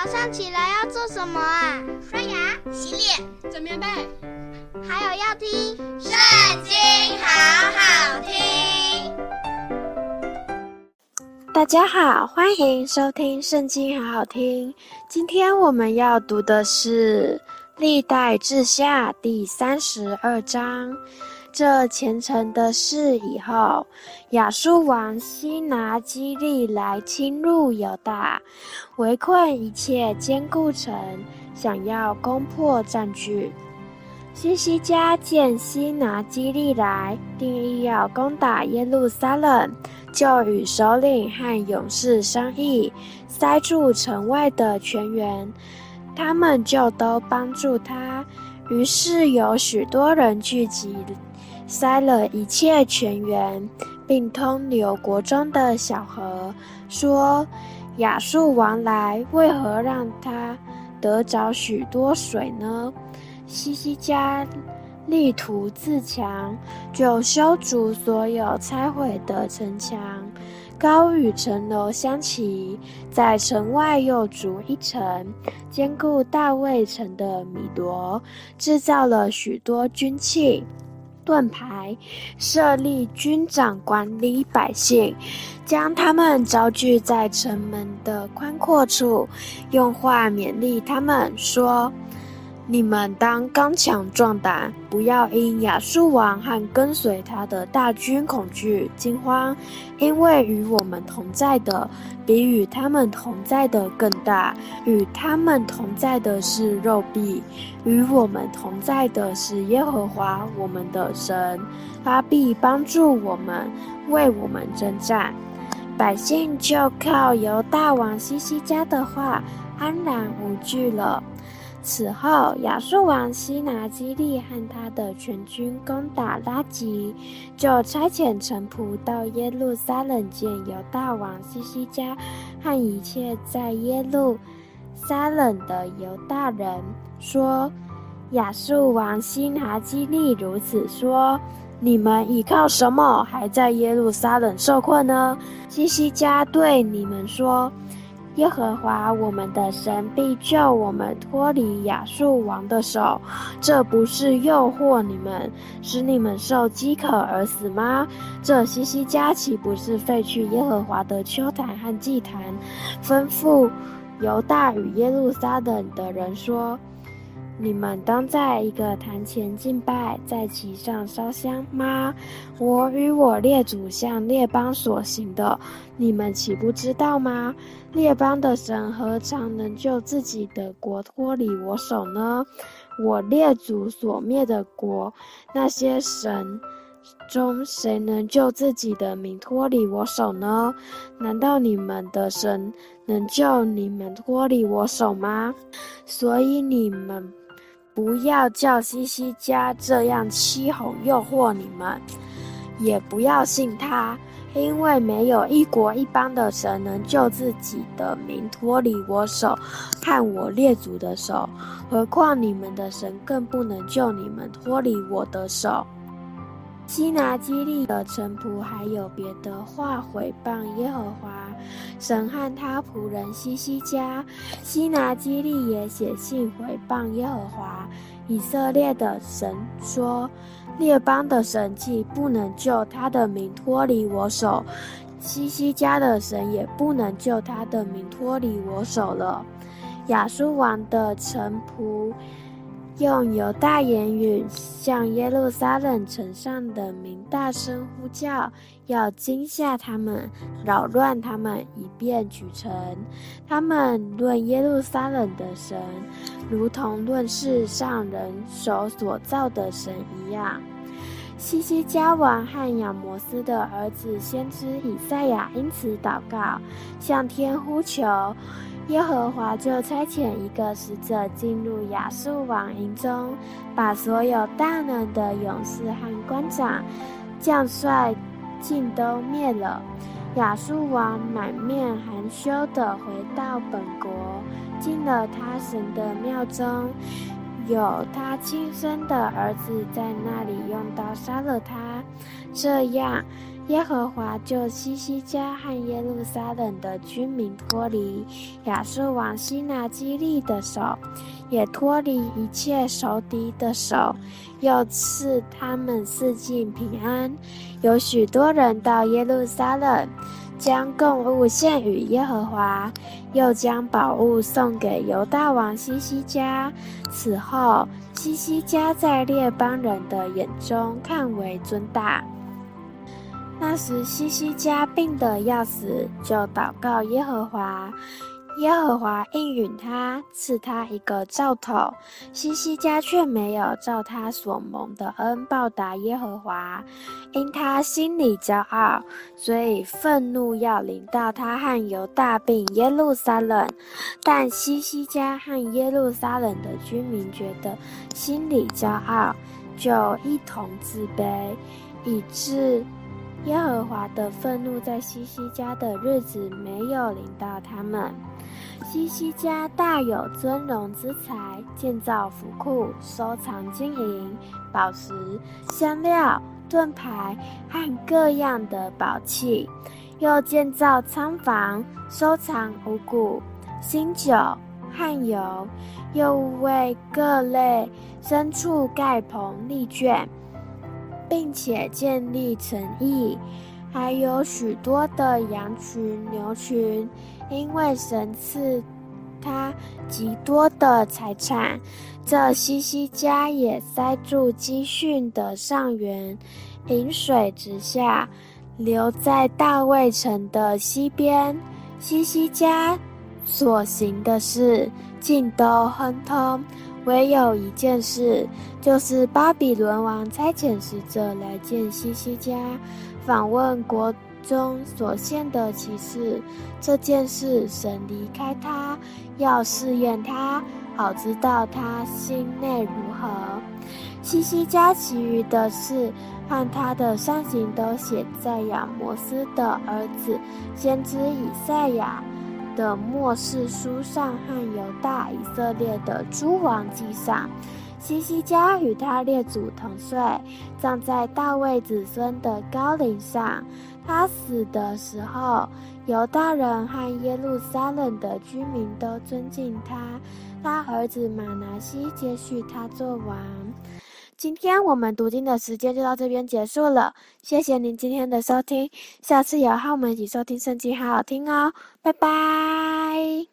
早上起来要做什么啊？刷牙、洗脸、整棉被，还有要听《圣经》，好好听。大家好，欢迎收听《圣经》，好好听。今天我们要读的是《历代志下》第三十二章。这前成的事以后，亚述王西拿基立来侵入犹大，围困一切坚固城，想要攻破占据。西西家见西拿基立来，定意要攻打耶路撒冷，就与首领和勇士商议，塞住城外的泉源，他们就都帮助他。于是有许多人聚集。塞了一切泉源，并通流国中的小河，说：“亚述王来，为何让他得着许多水呢？”西西家力图自强，就修筑所有拆毁的城墙，高与城楼相齐，在城外又筑一城，坚固大卫城的米罗，制造了许多军器。盾牌，设立军长管理百姓，将他们招聚在城门的宽阔处，用话勉励他们说。你们当刚强壮胆，不要因亚述王和跟随他的大军恐惧惊慌，因为与我们同在的比与他们同在的更大。与他们同在的是肉臂，与我们同在的是耶和华我们的神，他必帮助我们，为我们征战。百姓就靠犹大王西西家的话，安然无惧了。此后，亚述王西拿基立和他的全军攻打拉吉，就差遣臣仆到耶路撒冷见犹大王西西家和一切在耶路撒冷的犹大人，说：亚述王西拿基立如此说：你们倚靠什么，还在耶路撒冷受困呢？西西家对你们说。耶和华我们的神必救我们脱离亚述王的手，这不是诱惑你们，使你们受饥渴而死吗？这西西家岂不是废去耶和华的秋坛和祭坛，吩咐犹大与耶路撒冷的人说：你们当在一个坛前敬拜，在其上烧香吗？我与我列祖向列邦所行的，你们岂不知道吗？列邦的神何尝能救自己的国脱离我手呢？我列祖所灭的国，那些神中谁能救自己的民脱离我手呢？难道你们的神能救你们脱离我手吗？所以你们。不要叫西西家这样欺哄诱惑你们，也不要信他，因为没有一国一邦的神能救自己的民脱离我手和我列祖的手，何况你们的神更不能救你们脱离我的手。西拿基利的臣仆还有别的话毁谤耶和华神和他仆人西西家，西拿基利也写信毁谤耶和华以色列的神说：列邦的神既不能救他的名脱离我手，西西家的神也不能救他的名脱离我手了。亚述王的臣仆。用犹大言语向耶路撒冷城上的民大声呼叫，要惊吓他们，扰乱他们，以便取城。他们论耶路撒冷的神，如同论世上人手所造的神一样。西西加王和亚摩斯的儿子先知以赛亚因此祷告，向天呼求。耶和华就差遣一个使者进入亚述王营中，把所有大能的勇士和官长、将帅尽都灭了。亚述王满面含羞地回到本国，进了他神的庙中，有他亲生的儿子在那里用刀杀了他。这样，耶和华就西西家和耶路撒冷的居民脱离亚述王希拿基利的手，也脱离一切仇敌的手，又赐他们四境平安。有许多人到耶路撒冷，将供物献与耶和华，又将宝物送给犹大王西西家。此后，西西家在列邦人的眼中看为尊大。那时，西西家病得要死，就祷告耶和华，耶和华应允他，赐他一个兆头。西西家却没有照他所蒙的恩报答耶和华，因他心里骄傲，所以愤怒要临到他和犹大并耶路撒冷。但西西家和耶路撒冷的居民觉得心里骄傲，就一同自卑，以致。耶和华的愤怒在西西家的日子没有临到他们。西西家大有尊荣之财，建造府库，收藏金银、宝石、香料、盾牌和各样的宝器，又建造仓房，收藏五谷、新酒和油，又为各类牲畜盖棚立圈。并且建立城邑，还有许多的羊群、牛群，因为神赐他极多的财产。这西西家也塞住基训的上源，引水直下，留在大卫城的西边。西西家所行的事，尽都亨通。唯有一件事，就是巴比伦王差遣使者来见西西家，访问国中所献的奇事。这件事，神离开他，要试验他，好知道他心内如何。西西家其余的事和他的善行，都写在亚摩斯的儿子先知以赛亚的末世书上和犹大以色列的诸王记上，西西家与他列祖同睡，葬在大卫子孙的高陵上。他死的时候，犹大人和耶路撒冷的居民都尊敬他。他儿子马拿西接续他做王。今天我们读经的时间就到这边结束了，谢谢您今天的收听，下次有号我们一起收听圣经，好好听哦，拜拜。